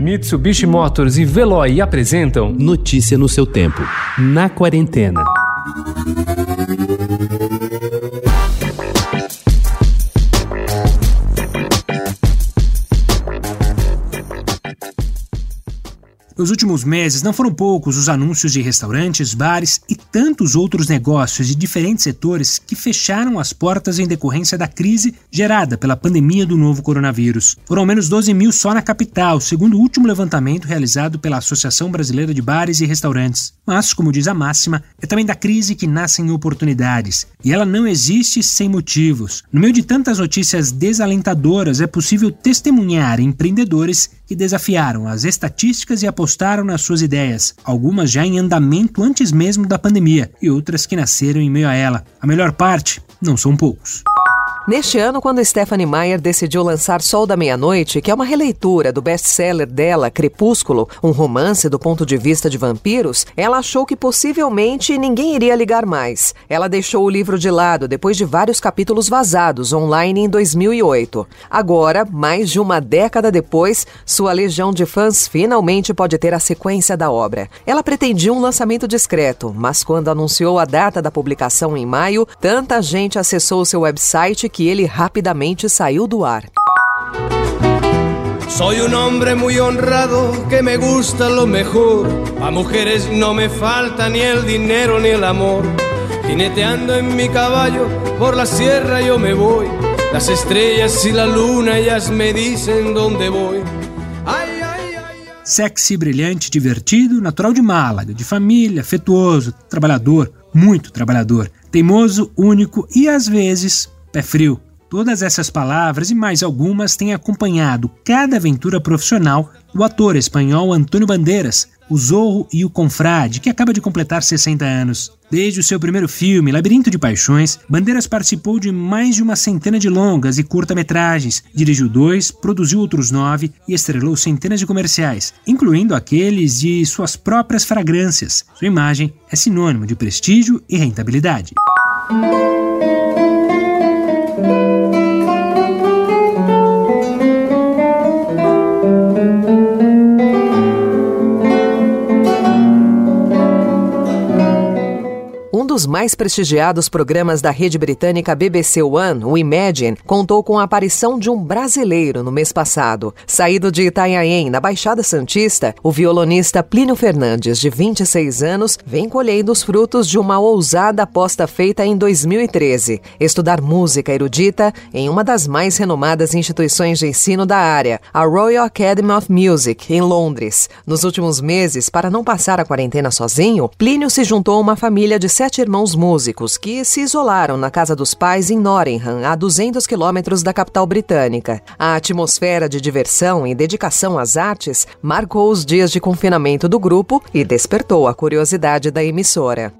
Mitsubishi Motors e Veloy apresentam Notícia no seu tempo. Na quarentena. Nos últimos meses, não foram poucos os anúncios de restaurantes, bares e tantos outros negócios de diferentes setores que fecharam as portas em decorrência da crise gerada pela pandemia do novo coronavírus. Foram ao menos 12 mil só na capital, segundo o último levantamento realizado pela Associação Brasileira de Bares e Restaurantes. Mas, como diz a máxima, é também da crise que nascem oportunidades. E ela não existe sem motivos. No meio de tantas notícias desalentadoras, é possível testemunhar empreendedores que desafiaram as estatísticas e apostaram nas suas ideias, algumas já em andamento antes mesmo da pandemia e outras que nasceram em meio a ela. A melhor parte não são poucos. Neste ano, quando Stephanie Meyer decidiu lançar Sol da Meia-Noite, que é uma releitura do best-seller dela, Crepúsculo, um romance do ponto de vista de vampiros, ela achou que possivelmente ninguém iria ligar mais. Ela deixou o livro de lado depois de vários capítulos vazados online em 2008. Agora, mais de uma década depois, sua legião de fãs finalmente pode ter a sequência da obra. Ela pretendia um lançamento discreto, mas quando anunciou a data da publicação em maio, tanta gente acessou seu website que ele rapidamente saiu do ar. Soy un hombre muy honrado que me gusta lo mejor. A mujeres no me falta ni el dinero ni el amor. Jineteando en mi caballo por la sierra yo me voy. Las estrellas y la luna ellas me dicen dónde voy. Ay, ay, ay, Sexy, brilhante, divertido, natural de Málaga, de família, afetuoso, trabalhador, muito trabalhador, teimoso, único e às vezes pé frio. Todas essas palavras e mais algumas têm acompanhado cada aventura profissional do ator espanhol Antônio Bandeiras, o Zorro e o Confrade, que acaba de completar 60 anos. Desde o seu primeiro filme, Labirinto de Paixões, Bandeiras participou de mais de uma centena de longas e curta-metragens, dirigiu dois, produziu outros nove e estrelou centenas de comerciais, incluindo aqueles de suas próprias fragrâncias. Sua imagem é sinônimo de prestígio e rentabilidade. Música dos mais prestigiados programas da rede britânica BBC One, o Imagine, contou com a aparição de um brasileiro no mês passado. Saído de Itanhaém, na Baixada Santista, o violonista Plínio Fernandes, de 26 anos, vem colhendo os frutos de uma ousada aposta feita em 2013: estudar música erudita em uma das mais renomadas instituições de ensino da área, a Royal Academy of Music, em Londres. Nos últimos meses, para não passar a quarentena sozinho, Plínio se juntou a uma família de irmãos músicos que se isolaram na casa dos pais em Nottingham, a 200 quilômetros da capital britânica. A atmosfera de diversão e dedicação às artes marcou os dias de confinamento do grupo e despertou a curiosidade da emissora.